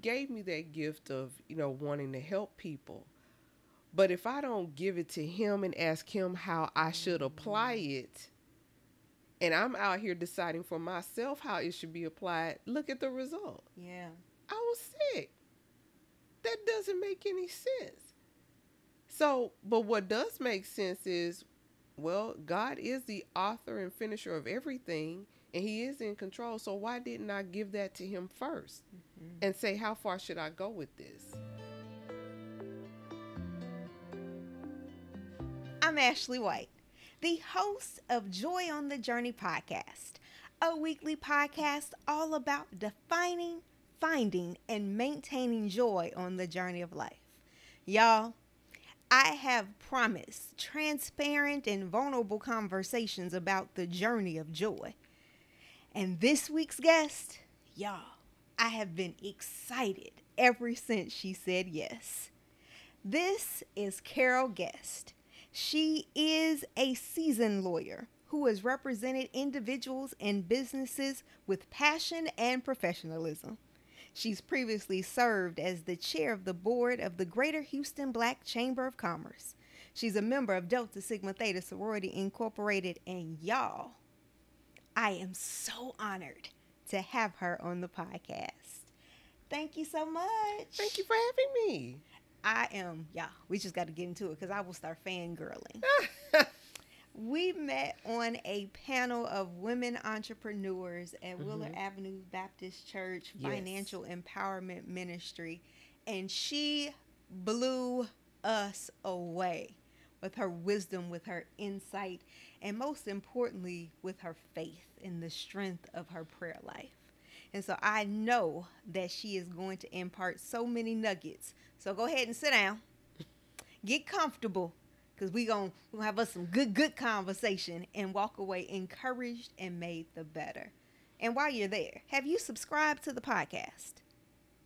gave me that gift of, you know, wanting to help people. But if I don't give it to him and ask him how I should apply mm. it, and I'm out here deciding for myself how it should be applied, look at the result. Yeah. I was sick. That doesn't make any sense. So, but what does make sense is, well, God is the author and finisher of everything, and He is in control. So, why didn't I give that to Him 1st mm-hmm. and say, how far should I go with this? I'm Ashley White, the host of Joy on the Journey podcast, a weekly podcast all about defining, finding, and maintaining joy on the journey of life. Y'all, I have promised transparent and vulnerable conversations about the journey of joy. And this week's guest, y'all, I have been excited ever since she said yes. This is Carol Guess. She is a seasoned lawyer who has represented individuals and businesses with passion and professionalism. She's previously served as the chair of the board of the Greater Houston Black Chamber of Commerce. She's a member of Delta Sigma Theta Sorority Incorporated, and y'all, I am so honored to have her on the podcast. Thank you so much. Thank you for having me. I am, yeah, we just got to get into it because I will start fangirling. we met on a panel of women entrepreneurs at mm-hmm. Willard Avenue Baptist Church yes. Financial Empowerment Ministry, and she blew us away with her wisdom, with her insight, and most importantly, with her faith in the strength of her prayer life. And so I know that she is going to impart so many nuggets. So go ahead and sit down, get comfortable, because we gonna, gonna have us some good good conversation and walk away encouraged and made the better. And while you're there have you subscribed to the podcast?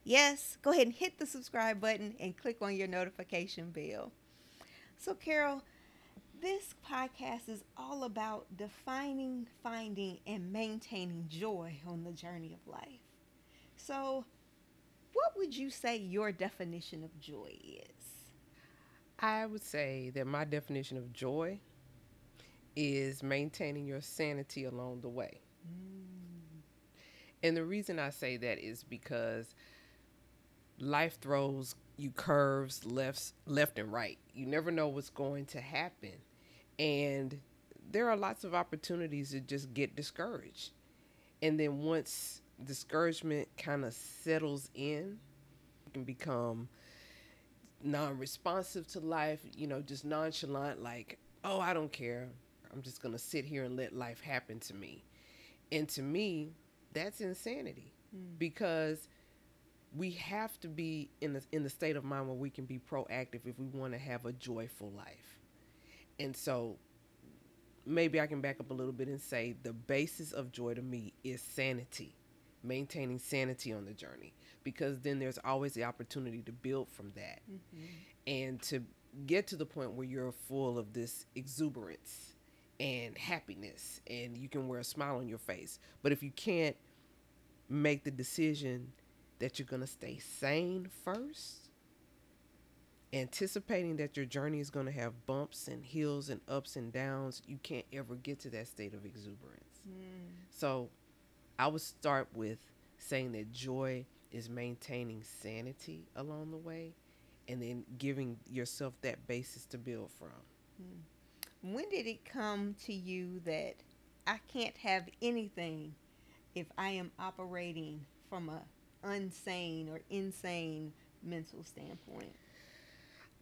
Yes? Go ahead and hit the subscribe button and click on your notification bell so carol this podcast is all about defining finding and maintaining joy on the journey of life so what would you say your definition of joy is I would say that my definition of joy is maintaining your sanity along the way. Mm. And the reason I say that is because life throws you curves left left and right. You never know what's going to happen. And there are lots of opportunities to just get discouraged. And then once discouragement kind of settles in, you can become non-responsive to life, you know, just nonchalant like, "Oh, I don't care. I'm just going to sit here and let life happen to me." And to me, that's insanity mm. because we have to be in the in the state of mind where we can be proactive if we want to have a joyful life. And so maybe I can back up a little bit and say the basis of joy to me is sanity, maintaining sanity on the journey because then there's always the opportunity to build from that mm-hmm. and to get to the point where you're full of this exuberance and happiness and you can wear a smile on your face. But if you can't make the decision that you're going to stay sane first, anticipating that your journey is going to have bumps and hills and ups and downs, you can't ever get to that state of exuberance. Mm. So I would start with saying that joy is maintaining sanity along the way and then giving yourself that basis to build from. Hmm. When did it come to you that I can't have anything if I am operating from a unsane or insane mental standpoint?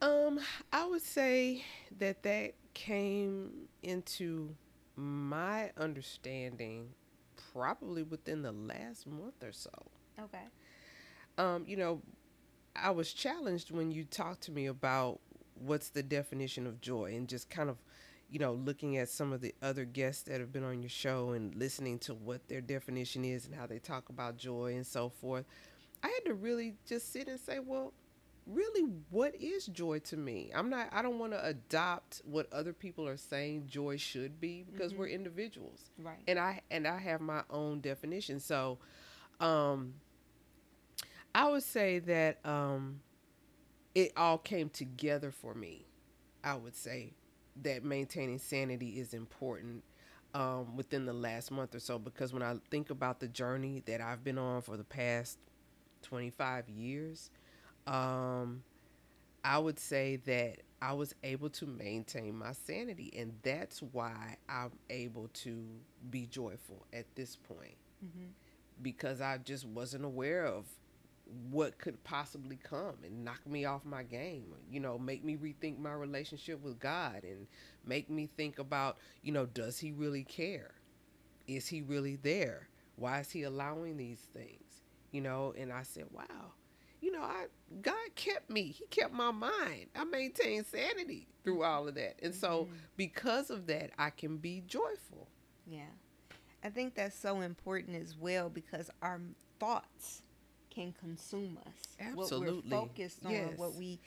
Um, I would say that that came into my understanding probably within the last month or so. Okay um, you know, I was challenged when you talked to me about what's the definition of joy and just kind of, you know, looking at some of the other guests that have been on your show and listening to what their definition is and how they talk about joy and so forth. I had to really just sit and say, well, really what is joy to me i'm not i don't want to adopt what other people are saying joy should be because mm-hmm. we're individuals right and i and i have my own definition so um I would say that um, it all came together for me. I would say that maintaining sanity is important um, within the last month or so because when I think about the journey that I've been on for the past 25 years, um, I would say that I was able to maintain my sanity, and that's why I'm able to be joyful at this point mm-hmm. because I just wasn't aware of what could possibly come and knock me off my game you know make me rethink my relationship with god and make me think about you know does he really care? Is he really there? Why is he allowing these things? You know and i said wow you know i god kept me. He kept my mind. I maintained sanity through all of that. And so mm-hmm. because of that i can be joyful. Yeah. I think that's so important as well because our thoughts can consume us. Absolutely. What we're focused on, yes. what we,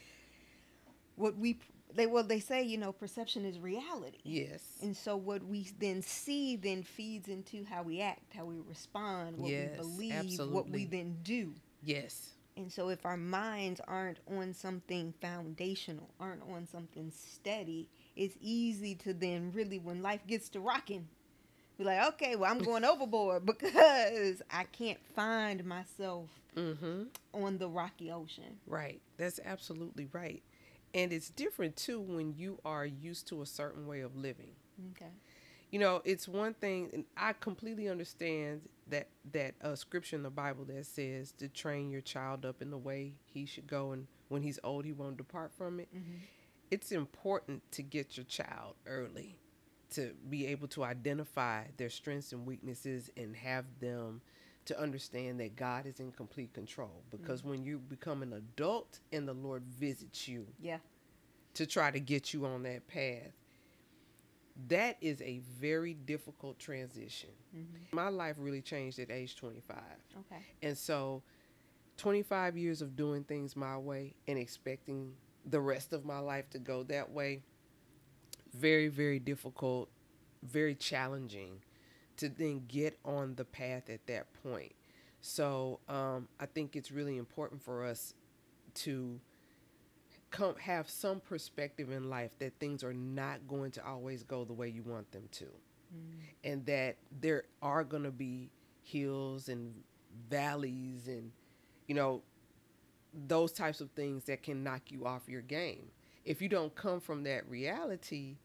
what we, they well they say you know perception is reality. Yes. And so what we then see then feeds into how we act, how we respond, what yes, we believe, absolutely. what we then do. Yes. And so if our minds aren't on something foundational, aren't on something steady, it's easy to then really when life gets to rocking, be like, okay, well, I'm going overboard because I can't find myself mm-hmm. on the rocky ocean. Right. That's absolutely right. And it's different too when you are used to a certain way of living. Okay. You know, it's one thing, and I completely understand that that uh, scripture in the Bible that says to train your child up in the way he should go, and when he's old, he won't depart from it. Mm-hmm. It's important to get your child early to be able to identify their strengths and weaknesses and have them to understand that God is in complete control. Because mm-hmm. when you become an adult and the Lord visits you, yeah, to try to get you on that path, that is a very difficult transition. Mm-hmm. My life really changed at age 25. Okay. And so 25 years of doing things my way and expecting the rest of my life to go that way very, very difficult, very challenging to then get on the path at that point. So um, I think it's really important for us to come have some perspective in life that things are not going to always go the way you want them to, mm. and that there are going to be hills and valleys and you know those types of things that can knock you off your game. If you don't come from that reality,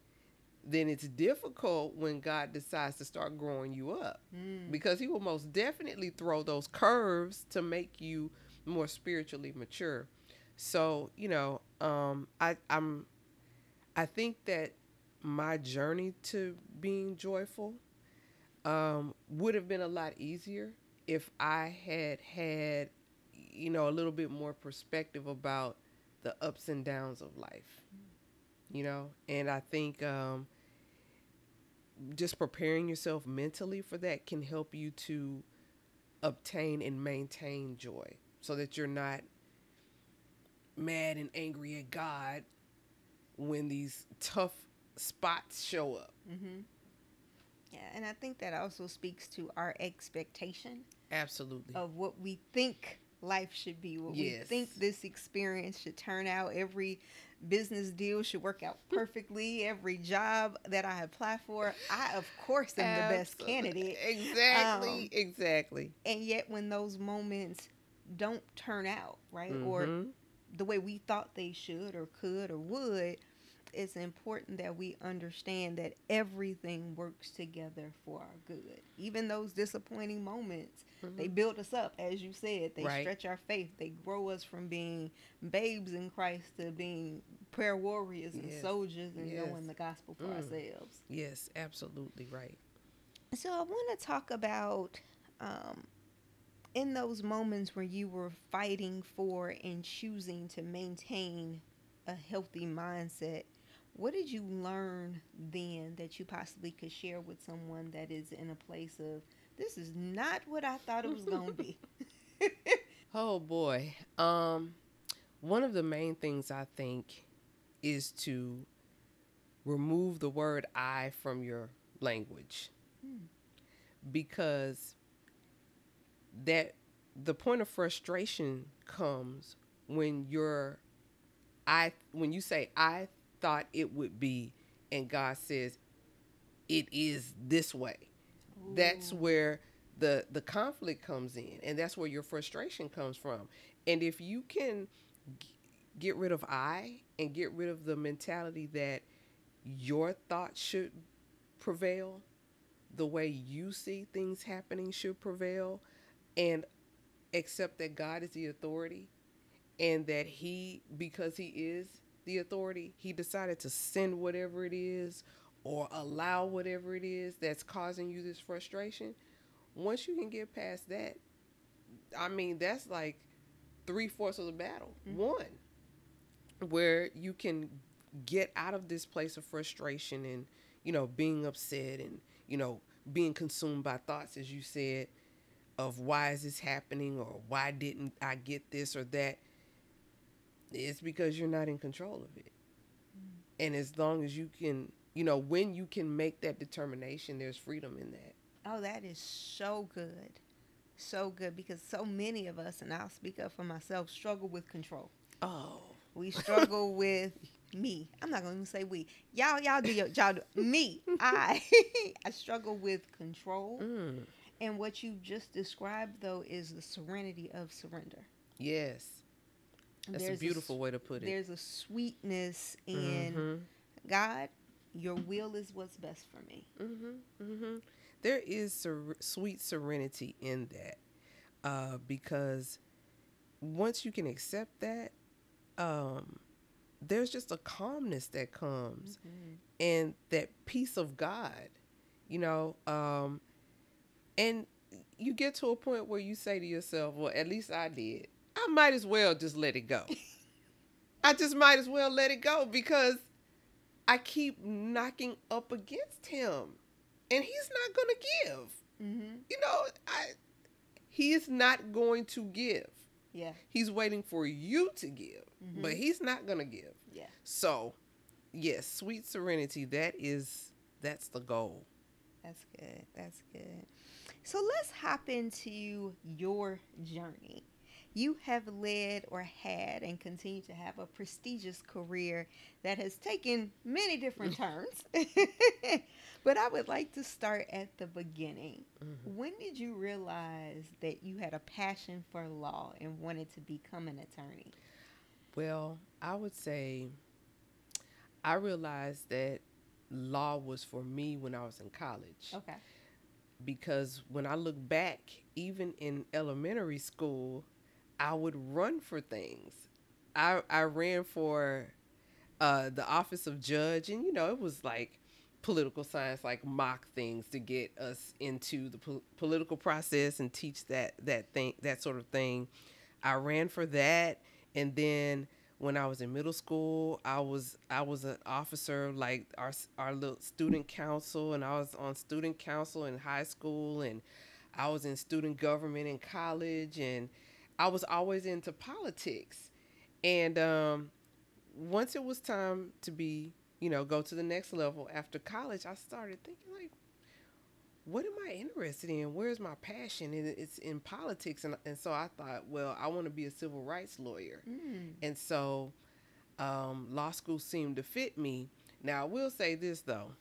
then it's difficult when God decides to start growing you up mm. because He will most definitely throw those curves to make you more spiritually mature. So you know, um, I, I'm, I think that my journey to being joyful um, would have been a lot easier if I had had, you know, a little bit more perspective about the ups and downs of life. You know, and I think um, just preparing yourself mentally for that can help you to obtain and maintain joy so that you're not mad and angry at God when these tough spots show up. Mm-hmm. Yeah, and I think that also speaks to our expectation. Absolutely. Of what we think life should be, what yes. we think this experience should turn out. Every business deal should work out perfectly. Every job that I apply for, I of course am Absolutely. the best candidate. Exactly, um, exactly. And yet, when those moments don't turn out right, mm-hmm. or the way we thought they should, or could, or would, it's important that we understand that everything works together for our good. Even those disappointing moments, mm-hmm. they build us up, as you said. They right. stretch our faith. They grow us from being babes in Christ to being prayer warriors and yes. soldiers and yes. knowing the gospel for mm. ourselves. Yes, absolutely right. So I want to talk about um, in those moments where you were fighting for and choosing to maintain a healthy mindset what did you learn then that you possibly could share with someone that is in a place of this is not what I thought it was going to be? oh boy. Um one of the main things I think is to remove the word I from your language. Hmm. Because that the point of frustration comes when you're I when you say I thought it would be and God says it is this way. Ooh. That's where the the conflict comes in and that's where your frustration comes from. And if you can g- get rid of I and get rid of the mentality that your thoughts should prevail, the way you see things happening should prevail, and accept that God is the authority and that He, because He is the authority, He decided to send whatever it is or allow whatever it is that's causing you this frustration. Once you can get past that, I mean, that's like three fourths of the battle. Mm-hmm. One, where you can get out of this place of frustration and, you know, being upset and, you know, being consumed by thoughts, as you said, of why is this happening or why didn't I get this or that, it's because you're not in control of it. Mm. And as long as you can, you know, when you can make that determination, there's freedom in that. Oh, that is so good. So good because so many of us, and I'll speak up for myself, struggle with control. Oh. We struggle with me. I'm not gonna say we. Y'all, y'all do your, y'all do me. I, I struggle with control. Mm. And what you just described, though, is the serenity of surrender. Yes. That's there's a beautiful a, way to put it. There's a sweetness in mm-hmm. God, your will is what's best for me. Mm-hmm, mm-hmm. There is ser- sweet serenity in that uh, because once you can accept that, um, there's just a calmness that comes mm-hmm. and that peace of God, you know. Um, and you get to a point where you say to yourself, well, at least I did. I might as well just let it go. I just might as well let it go because I keep knocking up against him and he's not going to give. Mm-hmm. You know, I he is not going to give. Yeah. He's waiting for you to give, mm-hmm. but he's not going to give. Yeah. So, yes, sweet serenity, that is that's the goal. That's good. That's good. So let's hop into your journey. You have led or had and continue to have a prestigious career that has taken many different turns. but I would like to start at the beginning. Mm-hmm. When did you realize that you had a passion for law and wanted to become an attorney? Well, I would say I realized that law was for me when I was in college. Okay because when I look back, even in elementary school, I would run for things. I I ran for uh, the office of judge, and you know it was like political science, like mock things to get us into the po- political process and teach that that thing that sort of thing. I ran for that, and then when I was in middle school, I was I was an officer like our our little student council, and I was on student council in high school, and I was in student government in college, and I was always into politics. And um, once it was time to be, you know, go to the next level after college, I started thinking like, what am I interested in? Where's my passion? And it's in politics. And, and so I thought, well, I want to be a civil rights lawyer. Mm. And so um, law school seemed to fit me. Now, I will say this, though.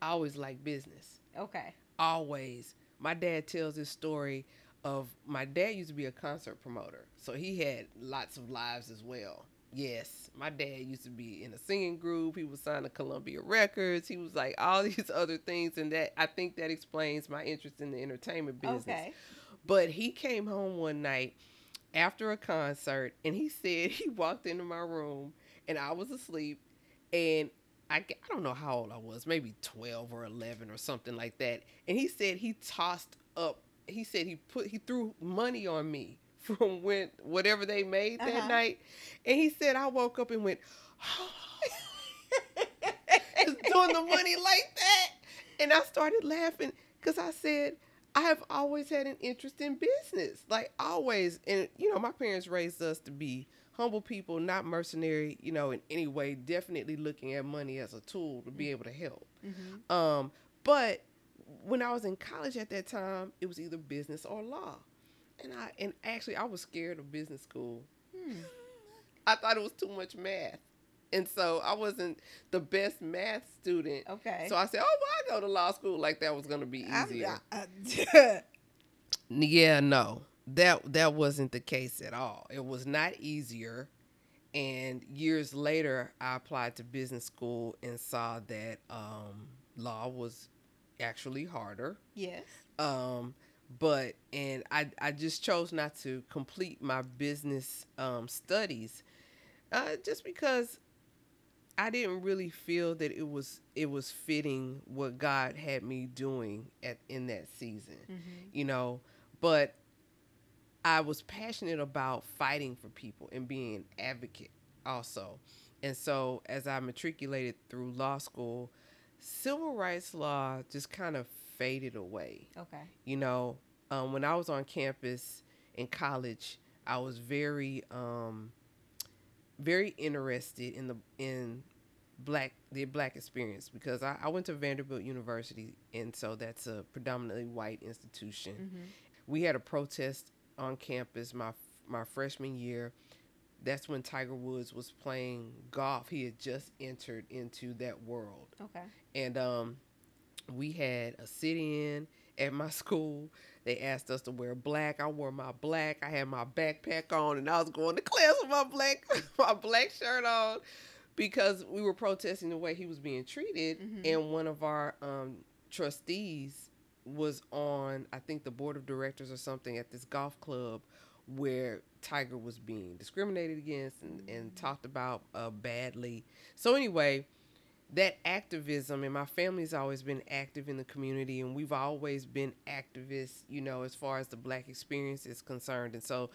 I always like business. Okay. Always. My dad tells this story of my dad used to be a concert promoter. So he had lots of lives as well. Yes, my dad used to be in a singing group. He was signed to Columbia Records. He was like all these other things, and that I think that explains my interest in the entertainment business. Okay. But he came home one night after a concert, and he said he walked into my room, and I was asleep, and I, I don't know how old I was, maybe 12 or 11 or something like that. And he said he tossed up, he said he put, he threw money on me from when whatever they made that uh-huh. night. And he said I woke up and went, doing the money like that. And I started laughing because I said, I have always had an interest in business, like always. And, you know, my parents raised us to be humble people, not mercenary, you know, in any way, definitely looking at money as a tool to be mm-hmm. able to help. Mm-hmm. Um, but when I was in college at that time, it was either business or law. and I and actually I was scared of business school. Hmm. I thought it was too much math. And so I wasn't the best math student. Okay. So I said, "Oh, well, I go to law school like that was going to be easier." yeah, no. That that wasn't the case at all. It was not easier. And years later, I applied to business school and saw that um, law was actually harder. Yes. Um, but and I I just chose not to complete my business um, studies, uh, just because I didn't really feel that it was it was fitting what God had me doing at in that season, mm-hmm. you know. But I was passionate about fighting for people and being an advocate also. And so as I matriculated through law school, civil rights law just kind of faded away. Okay. You know, um, when I was on campus in college, I was very, um, very interested in the in black the black experience because I, I went to Vanderbilt University, and so that's a predominantly white institution. Mm-hmm. We had a protest on campus my my freshman year. That's when Tiger Woods was playing golf. He had just entered into that world. Okay. And um, we had a sit-in at my school. They asked us to wear black. I wore my black. I had my backpack on, and I was going to class with my black my black shirt on because we were protesting the way he was being treated. Mm-hmm. And one of our um, trustees was on, I think, the board of directors or something at this golf club where Tiger was being discriminated against and, and mm-hmm. talked about uh, badly. So, anyway, that activism, and my family's always been active in the community, and we've always been activists, you know, as far as the black experience is concerned. And so,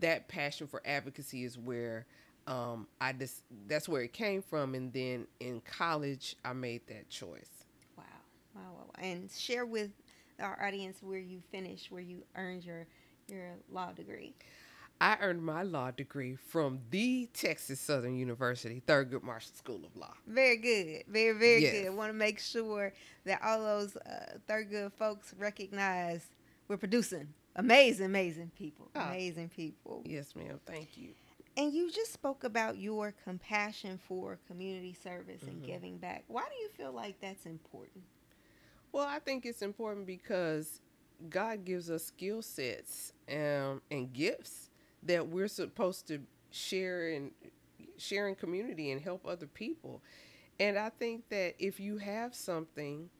that passion for advocacy is where um, I just that's where it came from, and then in college I made that choice. Wow, wow, wow! And share with our audience where you finished, where you earned your your law degree. I earned my law degree from the Texas Southern University Thurgood Marshall School of Law. Very good, very very yes. good. I want to make sure that all those uh, Thurgood folks recognize we're producing amazing, amazing people, oh. amazing people. Yes, ma'am. Thank you. And you just spoke about your compassion for community service and mm-hmm. giving back. Why do you feel like that's important? Well, I think it's important because God gives us skill sets um, and gifts that we're supposed to share and share in community and help other people. And I think that if you have something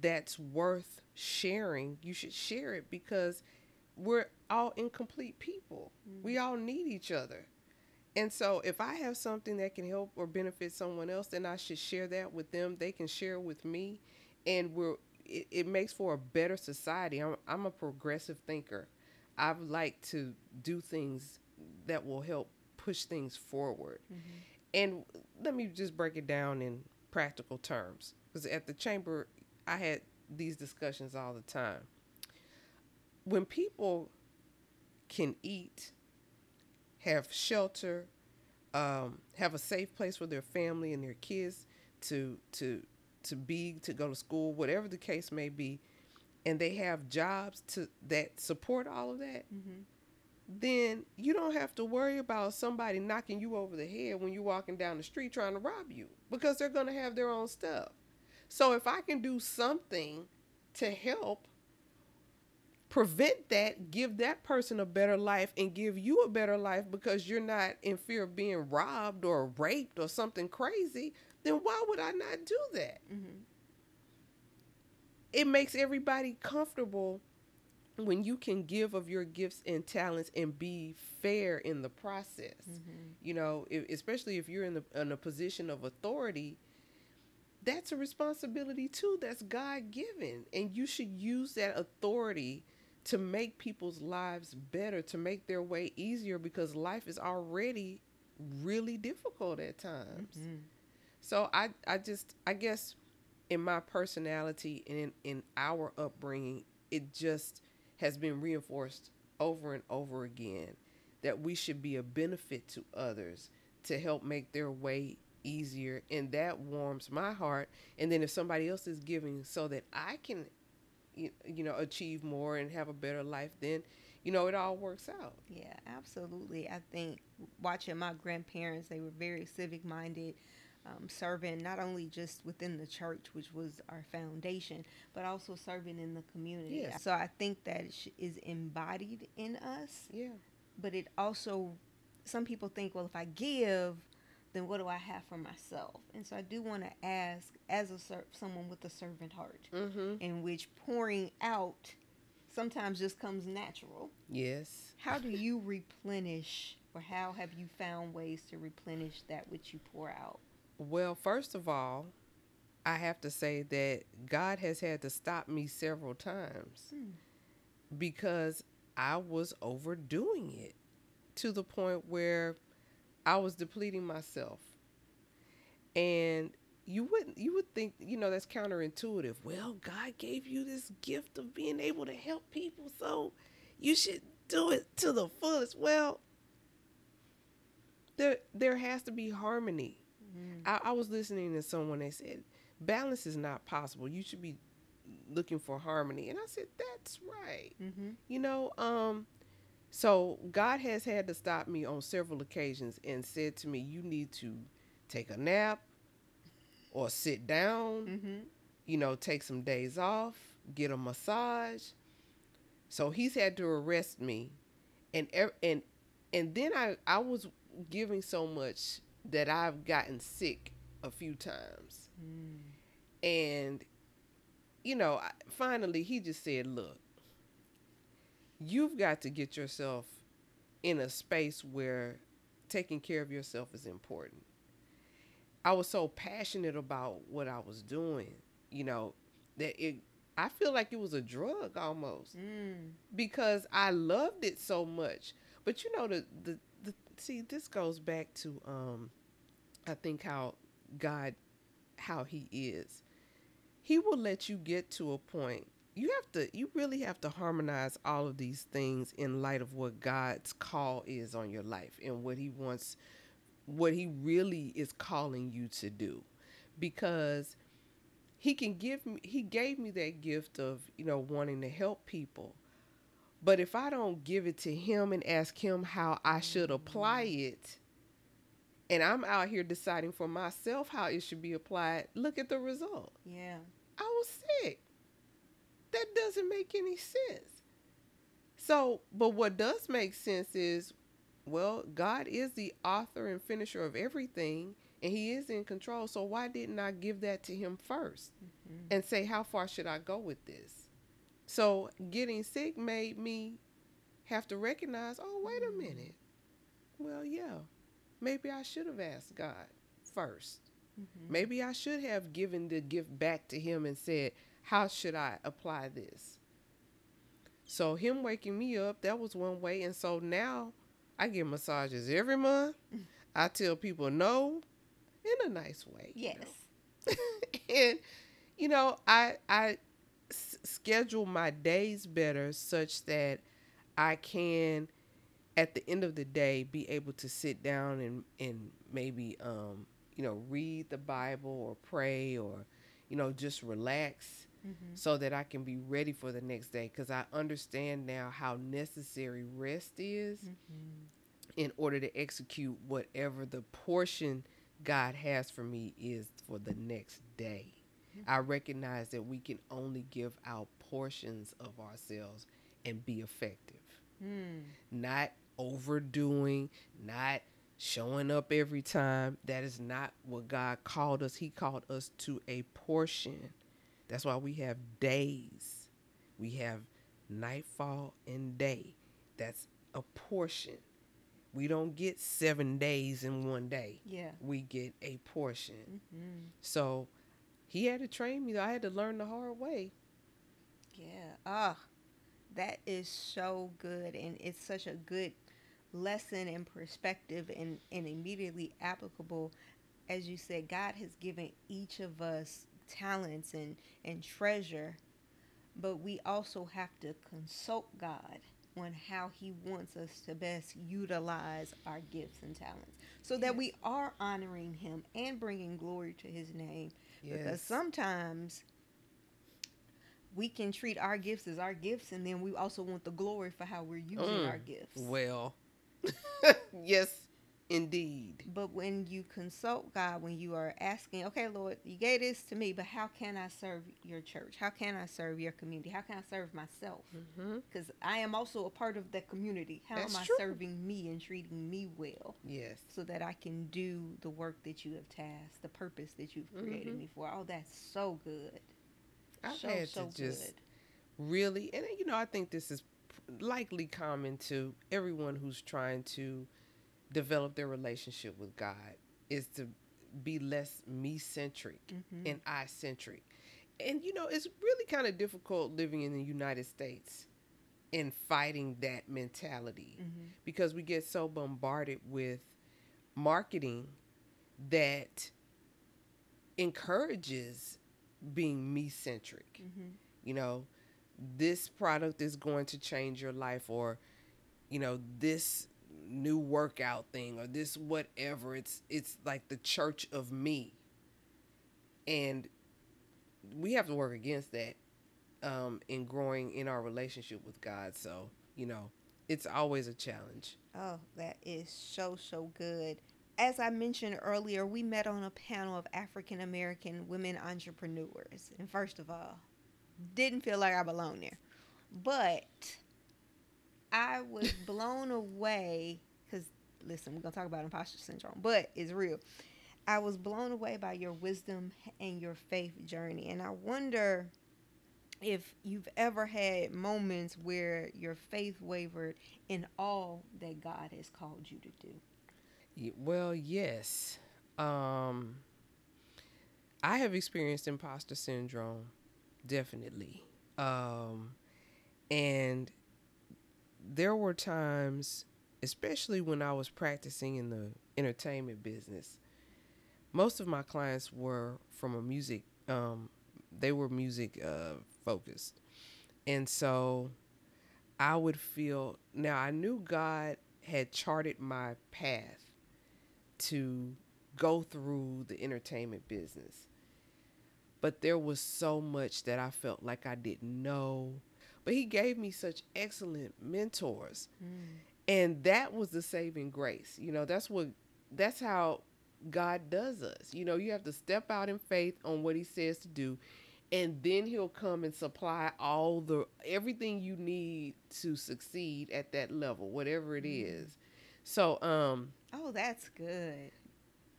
that's worth sharing, you should share it because we're all incomplete people. Mm-hmm. We all need each other. And so if I have something that can help or benefit someone else, then I should share that with them. They can share with me and we're it, it makes for a better society. I'm, I'm a progressive thinker. I like to do things that will help push things forward. Mm-hmm. And let me just break it down in practical terms. Because at the chamber, I had these discussions all the time. When people can eat have shelter, um, have a safe place for their family and their kids to to to be to go to school, whatever the case may be, and they have jobs to that support all of that. Mm-hmm. Then you don't have to worry about somebody knocking you over the head when you're walking down the street trying to rob you because they're going to have their own stuff. So if I can do something to help prevent that, give that person a better life, and give you a better life because you're not in fear of being robbed or raped or something crazy, then why would I not do that? Mm-hmm. It makes everybody comfortable when you can give of your gifts and talents and be fair in the process. Mm-hmm. You know, if, especially if you're in, the, in a position of authority that's a responsibility too that's god given and you should use that authority to make people's lives better, to make their way easier because life is already really difficult at times. Mm-hmm. So I I just I guess in my personality and in, in our upbringing, it just has been reinforced over and over again that we should be a benefit to others to help make their way easier and that warms my heart and then if somebody else is giving so that I can you, you know achieve more and have a better life then you know, it all works out. Yeah, absolutely. I think watching my grandparents, they were very civic minded, um, serving not only just within the church, which was our foundation, but also serving in the community. Yes. So I think that is embodied in us, Yeah. but it also, some people think, well, if I give, then what do I have for myself? And so I do want to ask, as a ser- someone with a servant heart, Mm-hmm. in which pouring out sometimes just comes natural. Yes. How do you replenish, or how have you found ways to replenish that which you pour out? Well, first of all, I have to say that God has had to stop me several times Hmm. because I was overdoing it to the point where I was depleting myself. And you wouldn't you would think, you know, that's counterintuitive. Well, God gave you this gift of being able to help people, so you should do it to the fullest. Well, there there has to be harmony. I, I was listening to someone that said balance is not possible. You should be looking for harmony. And I said, That's right. Mm-hmm. You know, um, so God has had to stop me on several occasions and said to me, You need to take a nap or sit down, Mm-hmm. you know, take some days off, get a massage. So he's had to arrest me. And and and then I I was giving so much that I've gotten sick a few times. And you know, I- finally he just said, "Look, you've got to get yourself in a space where taking care of yourself is important." I was so passionate about what I was doing, you know, that it I feel like it was a drug almost Mm. because I loved it so much. But you know the, the see this goes back to um I think how God how he is. He will let you get to a point. You have to you really have to harmonize all of these things in light of what God's call is on your life and what he wants what he really is calling you to do. Because he can give me he gave me that gift of, you know, wanting to help people. But if I don't give it to him and ask him how I should apply it, and I'm out here deciding for myself how it should be applied, look at the result. Yeah. I was sick. That doesn't make any sense. So, but what does make sense is, well, God is the author and finisher of everything, and He is in control. So, why didn't I give that to Him 1st mm-hmm. and say, how far should I go with this? So, getting sick made me have to recognize, oh, wait a minute. Well, yeah, maybe I should have asked God 1st Mm-hmm. Maybe I should have given the gift back to him and said, How should I apply this? So, him waking me up, that was one way. And so now I get massages every month. I tell people no in a nice way. you Yes. know. and, you know, I, I schedule my days better such that I can, at the end of the day, be able to sit down and, and maybe, um, you know, read the Bible or pray or, you know, just relax Mm-hmm. so that I can be ready for the next day. Because I understand now how necessary rest is Mm-hmm. in order to execute whatever the portion God has for me is for the next day. I recognize that we can only give out portions of ourselves and be effective Mm. not overdoing, not showing up every time. That is not what God called us. He called us to a portion. That's why we have days. We have nightfall and day. That's a portion. We don't get seven days in one day. Yeah. We get a portion. Mm-hmm. So he had to train me. I had to learn the hard way. Yeah. Ah, that is so good, and it's such a good lesson and perspective, and and immediately applicable. As you said, God has given each of us talents and and treasure, but we also have to consult God on how He wants us to best utilize our gifts and talents, so that we are honoring Him and bringing glory to His name. Because sometimes we can treat our gifts as our gifts, and then we also want the glory for how we're using Mm. our gifts. Well, yes, indeed. But when you consult God, when you are asking, okay, Lord, you gave this to me, but how can I serve your church? How can I serve your community? How can I serve myself? Because I am also a part of that community. How That's am I true. serving me and treating me well Yes. so that I can do the work that you have tasked, the purpose that you've created Mhm. me for? Oh, that's so good. I've so, had so to just good. really, and you know, I think this is likely common to everyone who's trying to develop their relationship with God is to be less me centric Mhm. and I centric. And you know, it's really kind of difficult living in the United States and fighting that mentality Mhm. because we get so bombarded with marketing that encourages being me centric. Mhm. You know, this product is going to change your life, or you know, this new workout thing, or this whatever. It's it's like the church of me, and we have to work against that um, in growing in our relationship with God. So you know, it's always a challenge. Oh, that is so, so good. As I mentioned earlier, we met on a panel of African American women entrepreneurs. And first of all, didn't feel like I belonged there. But I was blown away because, listen, we're to talk about imposter syndrome, but it's real. I was blown away by your wisdom and your faith journey. And I wonder if you've ever had moments where your faith wavered in all that God has called you to do. Well, yes. Um, I have experienced imposter syndrome, definitely. Um, and there were times, especially when I was practicing in the entertainment business, most of my clients were from a music, um, they were music uh, focused. And so I would feel, now I knew God had charted my path to go through the entertainment business. But there was so much that I felt like I didn't know. But he gave me such excellent mentors. And that was the saving grace. You know, that's what that's how God does us. You know, you have to step out in faith on what he says to do and then he'll come and supply all the everything you need to succeed at that level, whatever it is. So, um Oh, that's good.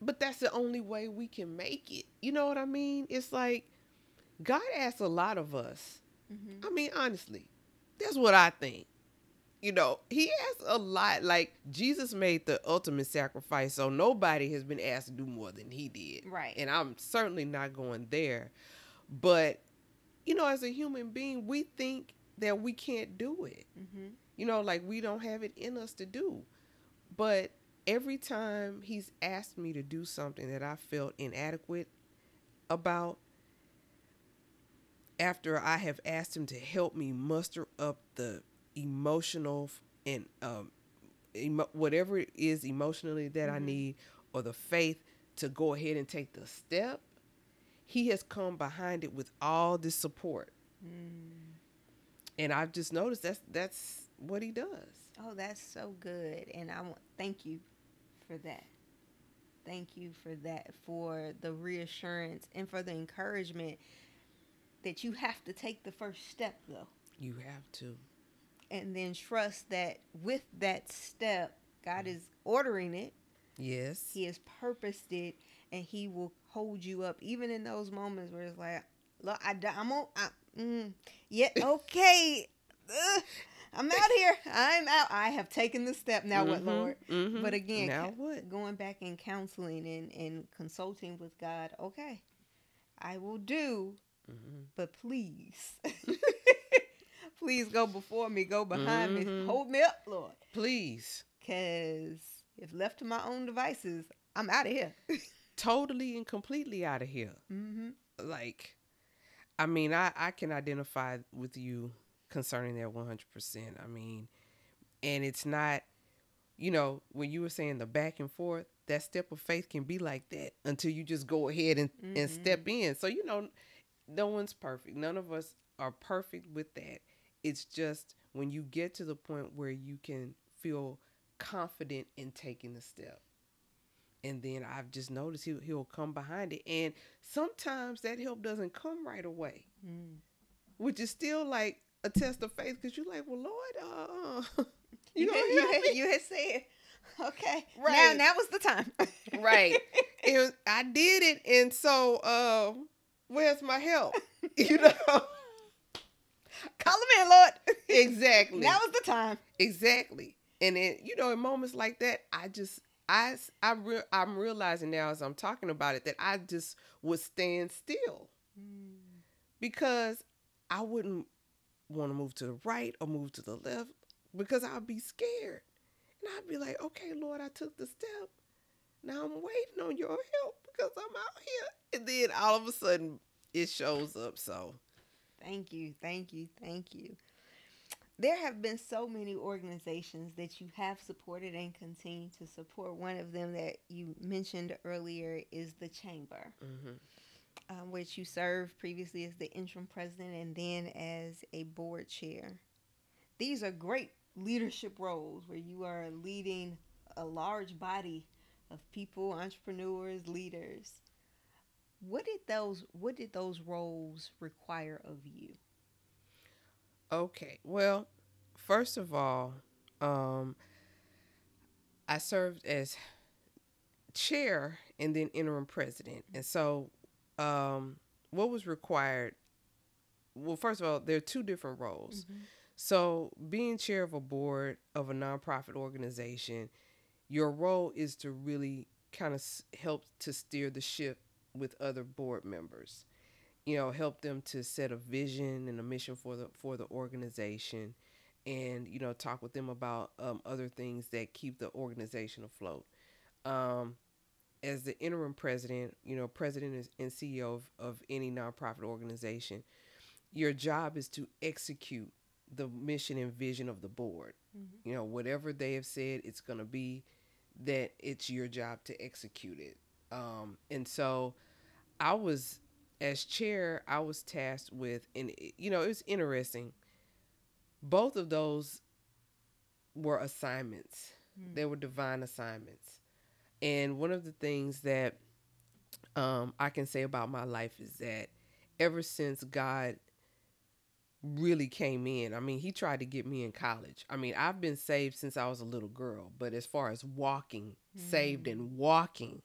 but that's the only way we can make it. You know what I mean? It's like God asks a lot of us. Mm-hmm. I mean, honestly, that's what I think. You know, he asks a lot. Like Jesus made the ultimate sacrifice, so nobody has been asked to do more than he did. Right. And I'm certainly not going there. But you know, as a human being, we think that we can't do it Mm-hmm. you know like we don't have it in us to do but every time he's asked me to do something that i felt inadequate about after i have asked him to help me muster up the emotional and um emo- whatever it is emotionally that i Mhm. need or the faith to go ahead and take the step he has come behind it with all this support Mm. and i've just noticed that's that's what he does Oh, that's so good. And I want thank you for that. Thank you for that, for the reassurance and for the encouragement that you have to take the first step though. You have to. And then trust that with that step, God is ordering it. Yes. He has purposed it and he will hold you up even in those moments where it's like, look, I, am on, I, mm, yeah, okay. Ugh, I'm out here. I'm out. I have taken the step. Now what, Mhm, Lord? mhm. But again, now what? going back and counseling and, and consulting with God, okay, I will do, Mhm. but please, please go before me, go behind me, Mhm. hold me up, Lord. Please. Because if left to my own devices, I'm out of here. Totally and completely out of here. mm-hmm. Like, I mean, I I can identify with you concerning that one hundred percent. I mean, and it's not, you know, when you were saying the back and forth, that step of faith can be like that until you just go ahead and and Mhm. step in. So you know, no one's perfect. None of us are perfect with that. It's just when you get to the point where you can feel confident in taking the step. And then I've just noticed he'll, he'll come behind it. And sometimes that help doesn't come right away, mm. which is still like a test of faith because you're like, well, Lord, uh, you, you, had, you, had, you had said, okay, right. Now, now was the time. right. And I did it. And so, uh, where's my help? You know? Call him in, Lord. Exactly. Now was the time. Exactly. And then, you know, in moments like that, I just, I, I re- I'm realizing now as I'm talking about it that I just would stand still mm. because I wouldn't want to move to the right or move to the left because I'd be scared. And I'd be like, okay, Lord, I took the step. Now I'm waiting on your help because I'm out here. And then all of a sudden it shows up. So thank you, thank you, thank you. There have been so many organizations that you have supported and continue to support. One of them that you mentioned earlier is the Chamber. Mm-hmm um, which you served previously as the interim president and then as a board chair. These are great leadership roles where you are leading a large body of people, entrepreneurs, leaders. What did those what did those roles require of you? Okay. Well, first of all, um, I served as chair and then interim president. And so um, what was required? Well, first of all, there are two different roles. Mm-hmm. So, being chair of a board of a nonprofit organization, your role is to really kind of help to steer the ship with other board members. You know, help them to set a vision and a mission for the for the organization, and you know, talk with them about um, other things that keep the organization afloat. Um, as the interim president, you know, president and CEO of, of any nonprofit organization, your job is to execute the mission and vision of the board. Mm-hmm. You know, whatever they have said, it's going to be that it's your job to execute it. Um, and so I was, as chair, I was tasked with, and, you know, it was interesting. Both of those were assignments, mm-hmm. they were divine assignments and one of the things that um, I can say about my life is that ever since God really came in, I mean, He tried to get me in college. I mean, I've been saved since I was a little girl, but as far as walking, mm-hmm. saved and walking,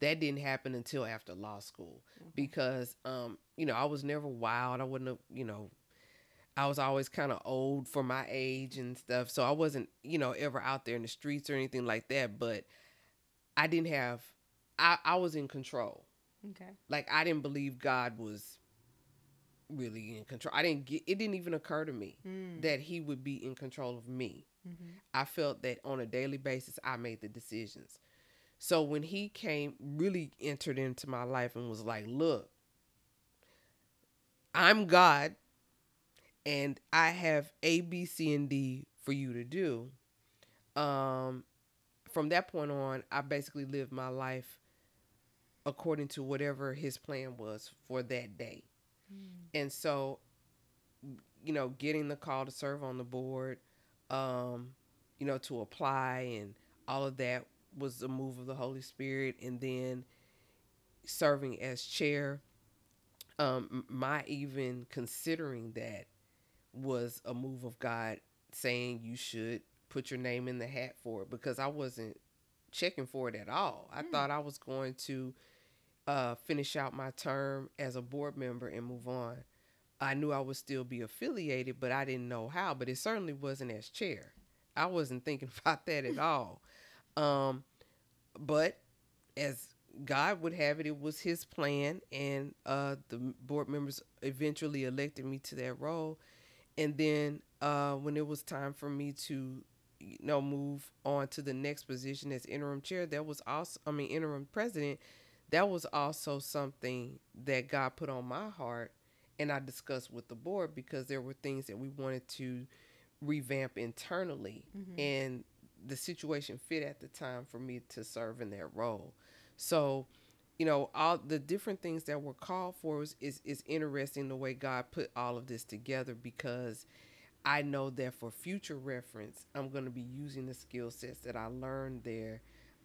that didn't happen until after law school mm-hmm. because, um, you know, I was never wild. I wouldn't have, you know, I was always kind of old for my age and stuff. So I wasn't, you know, ever out there in the streets or anything like that. But I didn't have I, I was in control. Okay. Like I didn't believe God was really in control. I didn't get it didn't even occur to me mm. that he would be in control of me. Mm-hmm. I felt that on a daily basis I made the decisions. So when he came really entered into my life and was like, "Look, I'm God and I have A, B, C, and D for you to do." Um, from that point on, I basically lived my life according to whatever his plan was for that day. Mm. And so, you know, getting the call to serve on the board, um, you know, to apply and all of that was a move of the Holy Spirit. And then serving as chair, um, my even considering that was a move of God saying you should put your name in the hat for it because I wasn't checking for it at all. I mm. thought I was going to uh, finish out my term as a board member and move on. I knew I would still be affiliated, but I didn't know how. But it certainly wasn't as chair. I wasn't thinking about that at all. Um, but as God would have it, it was His plan, and uh, the board members eventually elected me to that role. And then uh, when it was time for me to you know move on to the next position as interim chair that was also i mean interim president that was also something that god put on my heart and i discussed with the board because there were things that we wanted to revamp internally mm-hmm. and the situation fit at the time for me to serve in that role so you know, all the different things that were called for is, is, is interesting the way God put all of this together because I know that for future reference, I'm going to be using the skill sets that I learned there.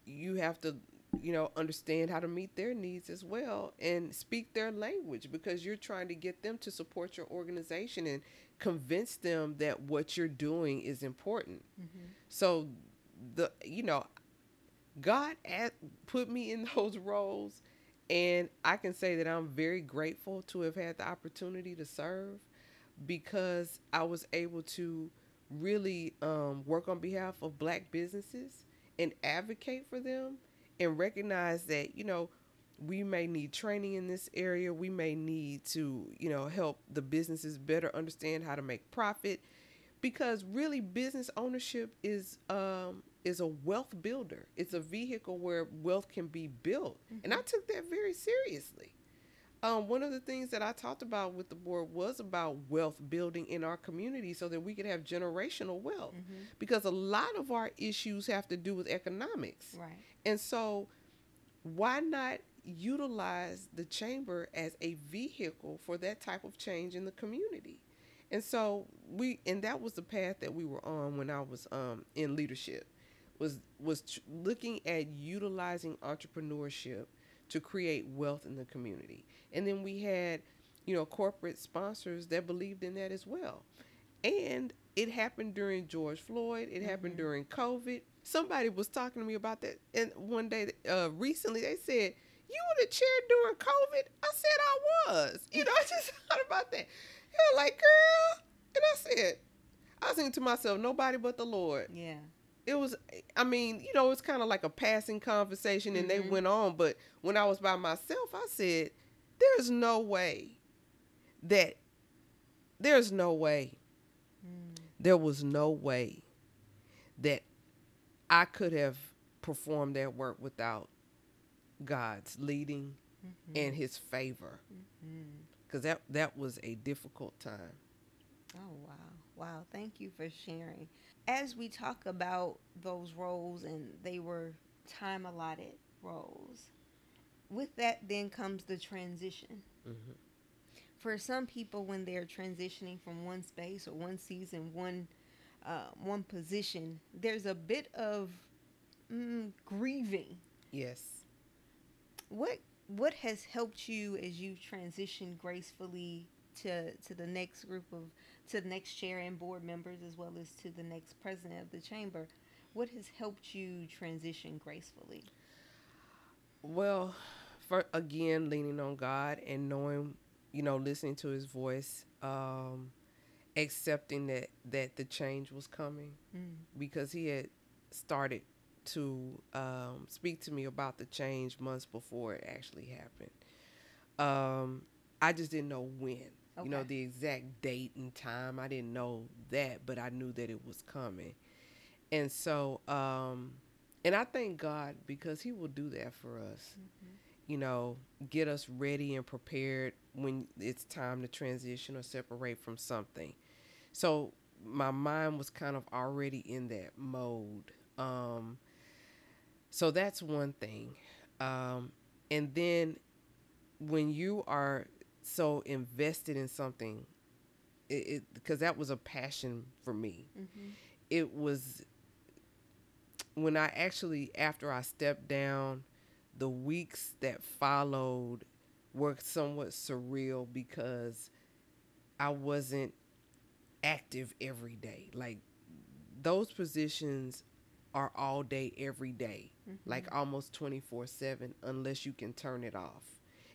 You have to, you know, understand how to meet their needs as well and speak their language because you're trying to get them to support your organization and convince them that what you're doing is important. Mm-hmm. So, the, you know, God at, put me in those roles, and I can say that I'm very grateful to have had the opportunity to serve because I was able to really um, work on behalf of black businesses and advocate for them and recognize that, you know, we may need training in this area. We may need to, you know, help the businesses better understand how to make profit because really business ownership is um, is a wealth builder. It's a vehicle where wealth can be built. Mm-hmm. And I took that very seriously. Um, one of the things that I talked about with the board was about wealth building in our community so that we could have generational wealth. Mm-hmm. Because a lot of our issues have to do with economics. Right. And so why not utilize the chamber as a vehicle for that type of change in the community? And so we and that was the path that we were on when I was um, in leadership was was tr- looking at utilizing entrepreneurship to create wealth in the community. And then we had, you know, corporate sponsors that believed in that as well. And it happened during George Floyd, it mm-hmm. happened during COVID. Somebody was talking to me about that and one day uh, recently they said, "You were the chair during COVID?" I said I was. You know, I just thought about that. You're like, "Girl." And I said, I was thinking to myself, nobody but the Lord. Yeah it was i mean you know it's kind of like a passing conversation and mm-hmm. they went on but when i was by myself i said there's no way that there's no way mm. there was no way that i could have performed that work without god's leading mm-hmm. and his favor because mm-hmm. that that was a difficult time oh wow wow thank you for sharing as we talk about those roles and they were time allotted roles, with that then comes the transition. Mm-hmm. For some people, when they're transitioning from one space or one season, one uh, one position, there's a bit of mm, grieving. Yes. What what has helped you as you transition gracefully to to the next group of to the next chair and board members as well as to the next president of the chamber what has helped you transition gracefully? Well for again leaning on god and knowing you know listening to his voice um accepting that that the change was coming mm. because he had started to um, speak to me about the change months before it actually happened. Um, i just didn't know when Okay. You know, the exact date and time. I didn't know that, but I knew that it was coming. And so, um, and I thank God because He will do that for us. Mm-hmm. You know, get us ready and prepared when it's time to transition or separate from something. So my mind was kind of already in that mode. Um, so that's one thing. Um, and then when you are so invested in something it because that was a passion for me mm-hmm. it was when i actually after i stepped down the weeks that followed were somewhat surreal because i wasn't active every day like those positions are all day every day, mm-hmm. like almost 24 7 unless you can turn it off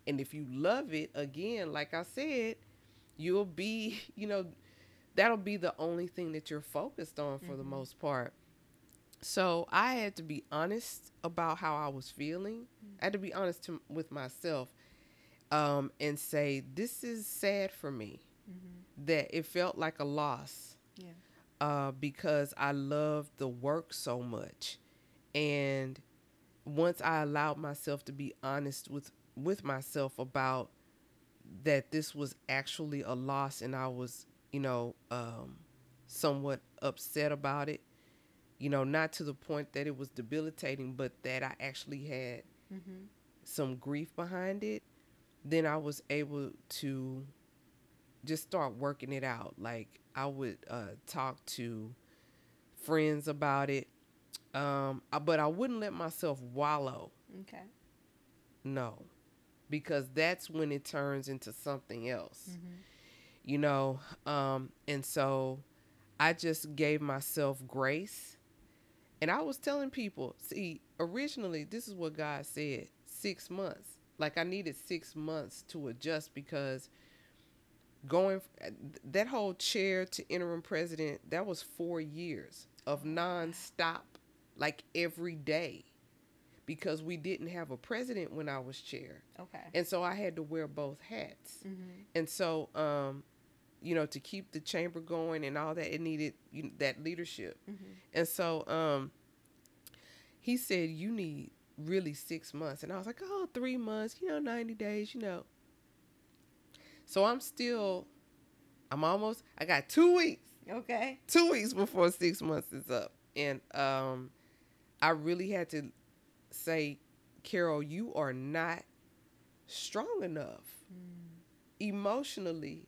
and if you love it, again, like I said, you'll be, you know, that'll be the only thing that you're focused on for mm-hmm. the most part. So I had to be honest about how I was feeling. Mm-hmm. I had to be honest to, with myself um, and say, this is sad for me. Mm-hmm. That it felt like a loss. Yeah. Uh, because I loved the work so much. And once I allowed myself to be honest with with myself about that this was actually a loss and I was, you know, um, somewhat upset about it. You know, not to the point that it was debilitating, but that I actually had mm-hmm. some grief behind it, then I was able to just start working it out. Like I would uh, talk to friends about it, um, but I wouldn't let myself wallow. Okay. No, because that's when it turns into something else. Mm-hmm. You know, um, and so I just gave myself grace. And I was telling people, see, originally, this is what God said six months. Like, I needed six months to adjust because going that whole chair to interim president, that was four years of nonstop, like every day because we didn't have a president when I was chair. Okay. And so I had to wear both hats. Mm-hmm. And so, um, you know, to keep the chamber going and all that, it needed you know, that leadership. Mm-hmm. And so, um, he said, you need really six months. And I was like, oh, three months, you know, 90 days, you know. So I'm still, I'm almost, I got two weeks. Okay. Two weeks before six months is up. And um, I really had to say, Carol, you are not strong enough mm. emotionally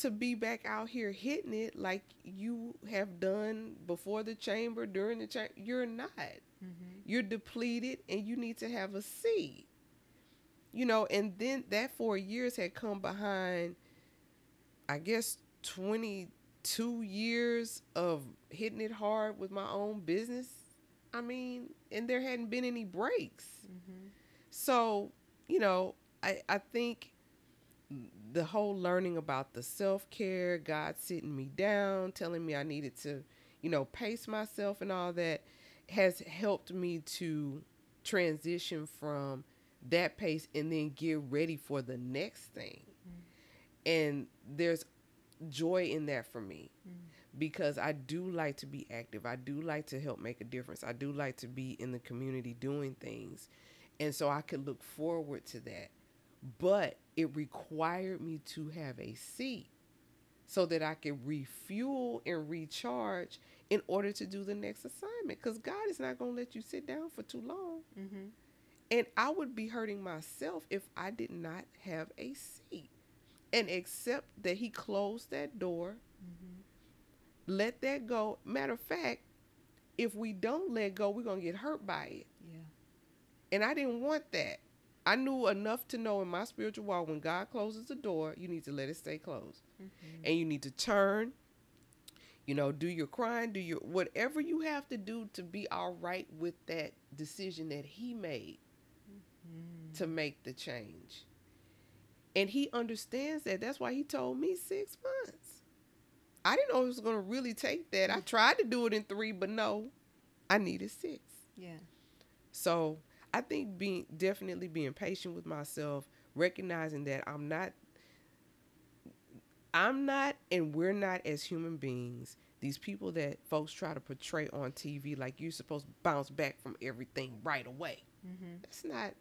to be back out here hitting it like you have done before the chamber during the chamber. You're not. Mm-hmm. You're depleted and you need to have a seat. You know, and then that four years had come behind, I guess, 22 years of hitting it hard with my own business I mean, and there hadn't been any breaks. Mm-hmm. So, you know, I, I think the whole learning about the self care, God sitting me down, telling me I needed to, you know, pace myself and all that has helped me to transition from that pace and then get ready for the next thing. Mm-hmm. And there's joy in that for me. Mm-hmm because I do like to be active. I do like to help make a difference. I do like to be in the community doing things. And so I could look forward to that. But it required me to have a seat so that I could refuel and recharge in order to do the next assignment. Because God is not going to let you sit down for too long. Mm-hmm. And I would be hurting myself if I did not have a seat and accept that He closed that door. Mm-hmm let that go. Matter of fact, if we don't let go, we're gonna get hurt by it. Yeah. And I didn't want that. I knew enough to know in my spiritual walk when God closes the door, you need to let it stay closed. Mm-hmm. And you need to turn, you know, do your crying, do your whatever you have to do to be all right with that decision that he made mm-hmm. to make the change. And he understands that. That's why he told me six months. I didn't know it was going to really take that. I tried to do it in three, but no, I needed six. Yeah. So I think being definitely being patient with myself, recognizing that I'm not, I'm not, and we're not as human beings. These people that folks try to portray on TV, like you're supposed to bounce back from everything right away. Mm-hmm. That's not.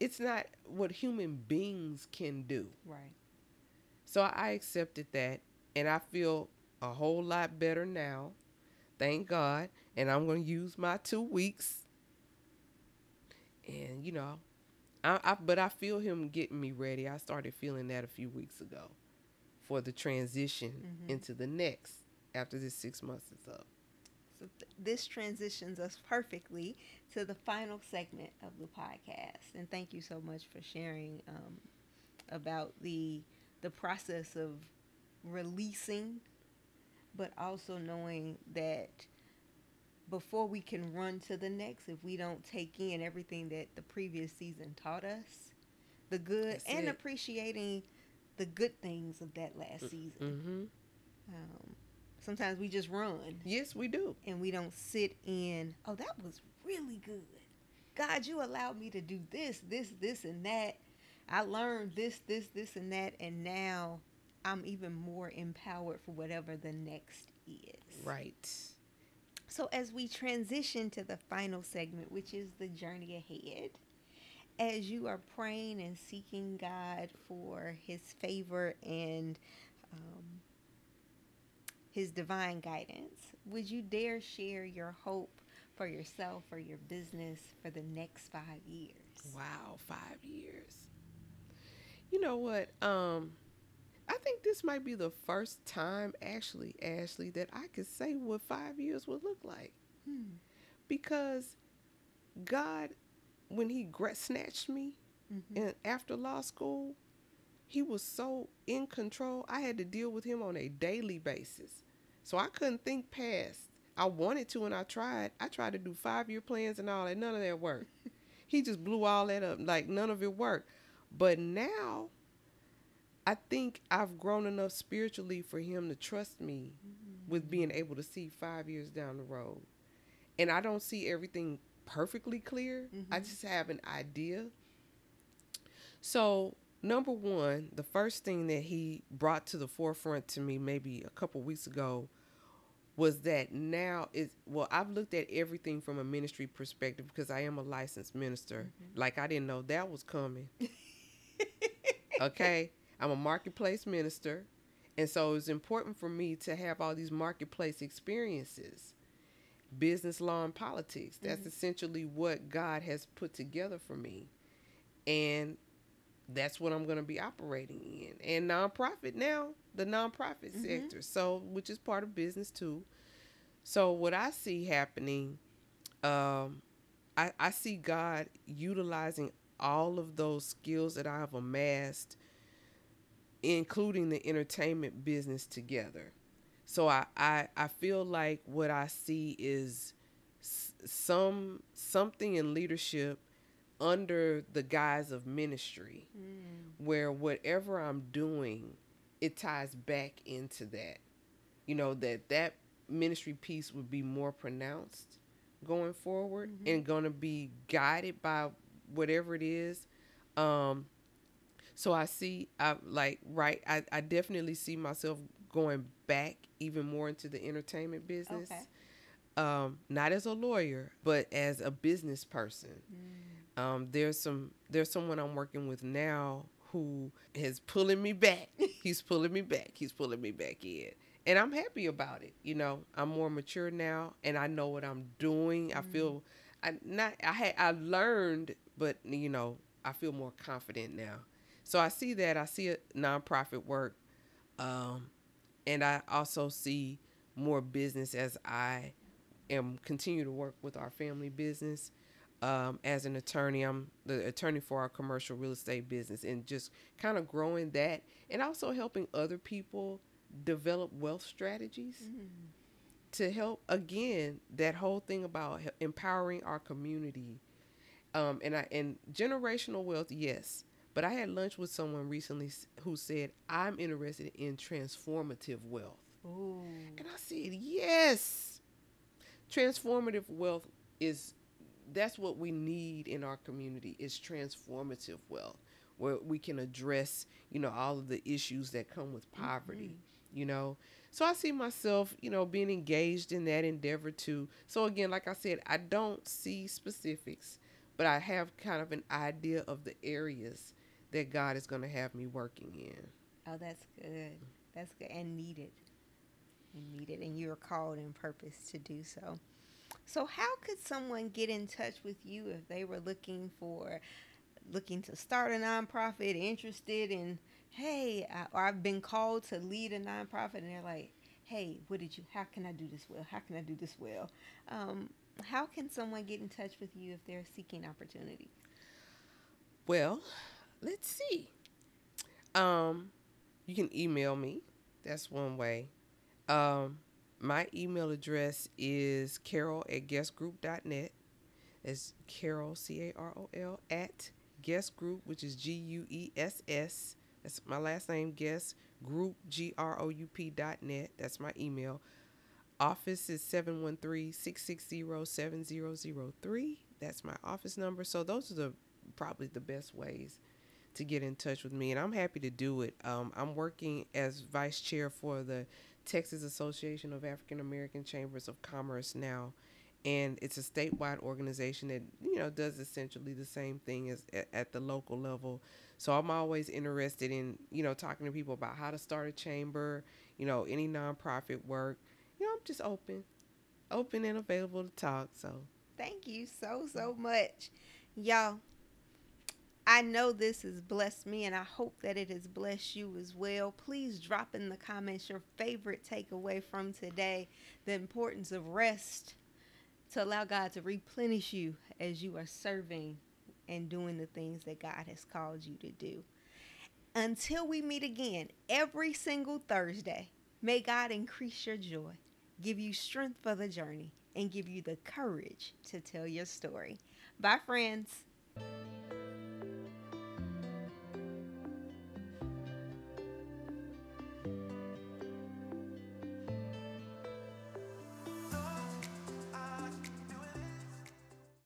It's not what human beings can do. Right. So I accepted that and I feel a whole lot better now. Thank God. And I'm going to use my two weeks. And, you know, I, I, but I feel him getting me ready. I started feeling that a few weeks ago for the transition mm-hmm. into the next after this six months is up. So th- this transitions us perfectly to the final segment of the podcast. And thank you so much for sharing um, about the the process of releasing, but also knowing that before we can run to the next, if we don't take in everything that the previous season taught us, the good, That's and it. appreciating the good things of that last mm, season. Mm-hmm. Um, sometimes we just run. Yes, we do. And we don't sit in, oh, that was really good. God, you allowed me to do this, this, this, and that. I learned this, this, this, and that. And now I'm even more empowered for whatever the next is. Right. So, as we transition to the final segment, which is the journey ahead, as you are praying and seeking God for His favor and um, His divine guidance, would you dare share your hope for yourself, for your business, for the next five years? Wow, five years. You know what? Um, I think this might be the first time, actually, Ashley, that I could say what five years would look like. Hmm. Because God, when He snatched me mm-hmm. in, after law school, He was so in control. I had to deal with Him on a daily basis. So I couldn't think past. I wanted to and I tried. I tried to do five year plans and all that. None of that worked. he just blew all that up. Like none of it worked. But now I think I've grown enough spiritually for him to trust me mm-hmm. with being able to see five years down the road. And I don't see everything perfectly clear. Mm-hmm. I just have an idea. So, number one, the first thing that he brought to the forefront to me maybe a couple weeks ago was that now is well, I've looked at everything from a ministry perspective because I am a licensed minister. Mm-hmm. Like I didn't know that was coming. okay. I'm a marketplace minister. And so it's important for me to have all these marketplace experiences. Business law and politics. That's mm-hmm. essentially what God has put together for me. And that's what I'm going to be operating in. And nonprofit now, the nonprofit mm-hmm. sector. So, which is part of business too. So, what I see happening, um, I, I see God utilizing all of those skills that I have amassed including the entertainment business together. So I, I, I feel like what I see is some something in leadership under the guise of ministry mm. where whatever I'm doing it ties back into that. You know that that ministry piece would be more pronounced going forward mm-hmm. and going to be guided by whatever it is um, so I see, I like, right. I, I definitely see myself going back even more into the entertainment business. Okay. Um, not as a lawyer, but as a business person. Mm. Um, there's some, there's someone I'm working with now who is pulling me back. He's pulling me back. He's pulling me back in. And I'm happy about it. You know, I'm more mature now and I know what I'm doing. Mm. I feel I not I had I learned, but you know, I feel more confident now. So I see that. I see a nonprofit work. Um, and I also see more business as I am continue to work with our family business. Um, as an attorney, I'm the attorney for our commercial real estate business and just kind of growing that and also helping other people develop wealth strategies mm-hmm. to help again that whole thing about empowering our community um, and I and generational wealth yes but I had lunch with someone recently who said, I'm interested in transformative wealth. Ooh. And I said, yes. Transformative wealth is that's what we need in our community is transformative wealth where we can address, you know, all of the issues that come with poverty, mm-hmm. you know. So I see myself, you know, being engaged in that endeavor too. So again, like I said, I don't see specifics, but I have kind of an idea of the areas that God is going to have me working in. Oh, that's good. That's good and needed. And needed, and you're called and purpose to do so. So, how could someone get in touch with you if they were looking for, looking to start a nonprofit, interested in, hey, I, or I've been called to lead a nonprofit, and they're like, hey, what did you? How can I do this well? How can I do this well? Um, how can someone get in touch with you if they're seeking opportunity? Well, let's see. Um, you can email me. That's one way. Um, my email address is carol at guessgroup.net. It's Carol, C A R O L, at Guess Group, which is G U E S S. That's my last name, Guess Group, G R O U P dot net. That's my email. Office is 713 660 7003. That's my office number. So those are the probably the best ways to get in touch with me, and I'm happy to do it. Um, I'm working as vice chair for the Texas Association of African American Chambers of Commerce now, and it's a statewide organization that you know does essentially the same thing as at, at the local level. So I'm always interested in you know talking to people about how to start a chamber, you know, any nonprofit work. You know, I'm just open. open and available to talk. So thank you so so much, y'all. I know this has blessed me, and I hope that it has blessed you as well. Please drop in the comments your favorite takeaway from today the importance of rest to allow God to replenish you as you are serving and doing the things that God has called you to do. Until we meet again every single Thursday, may God increase your joy, give you strength for the journey, and give you the courage to tell your story. Bye, friends.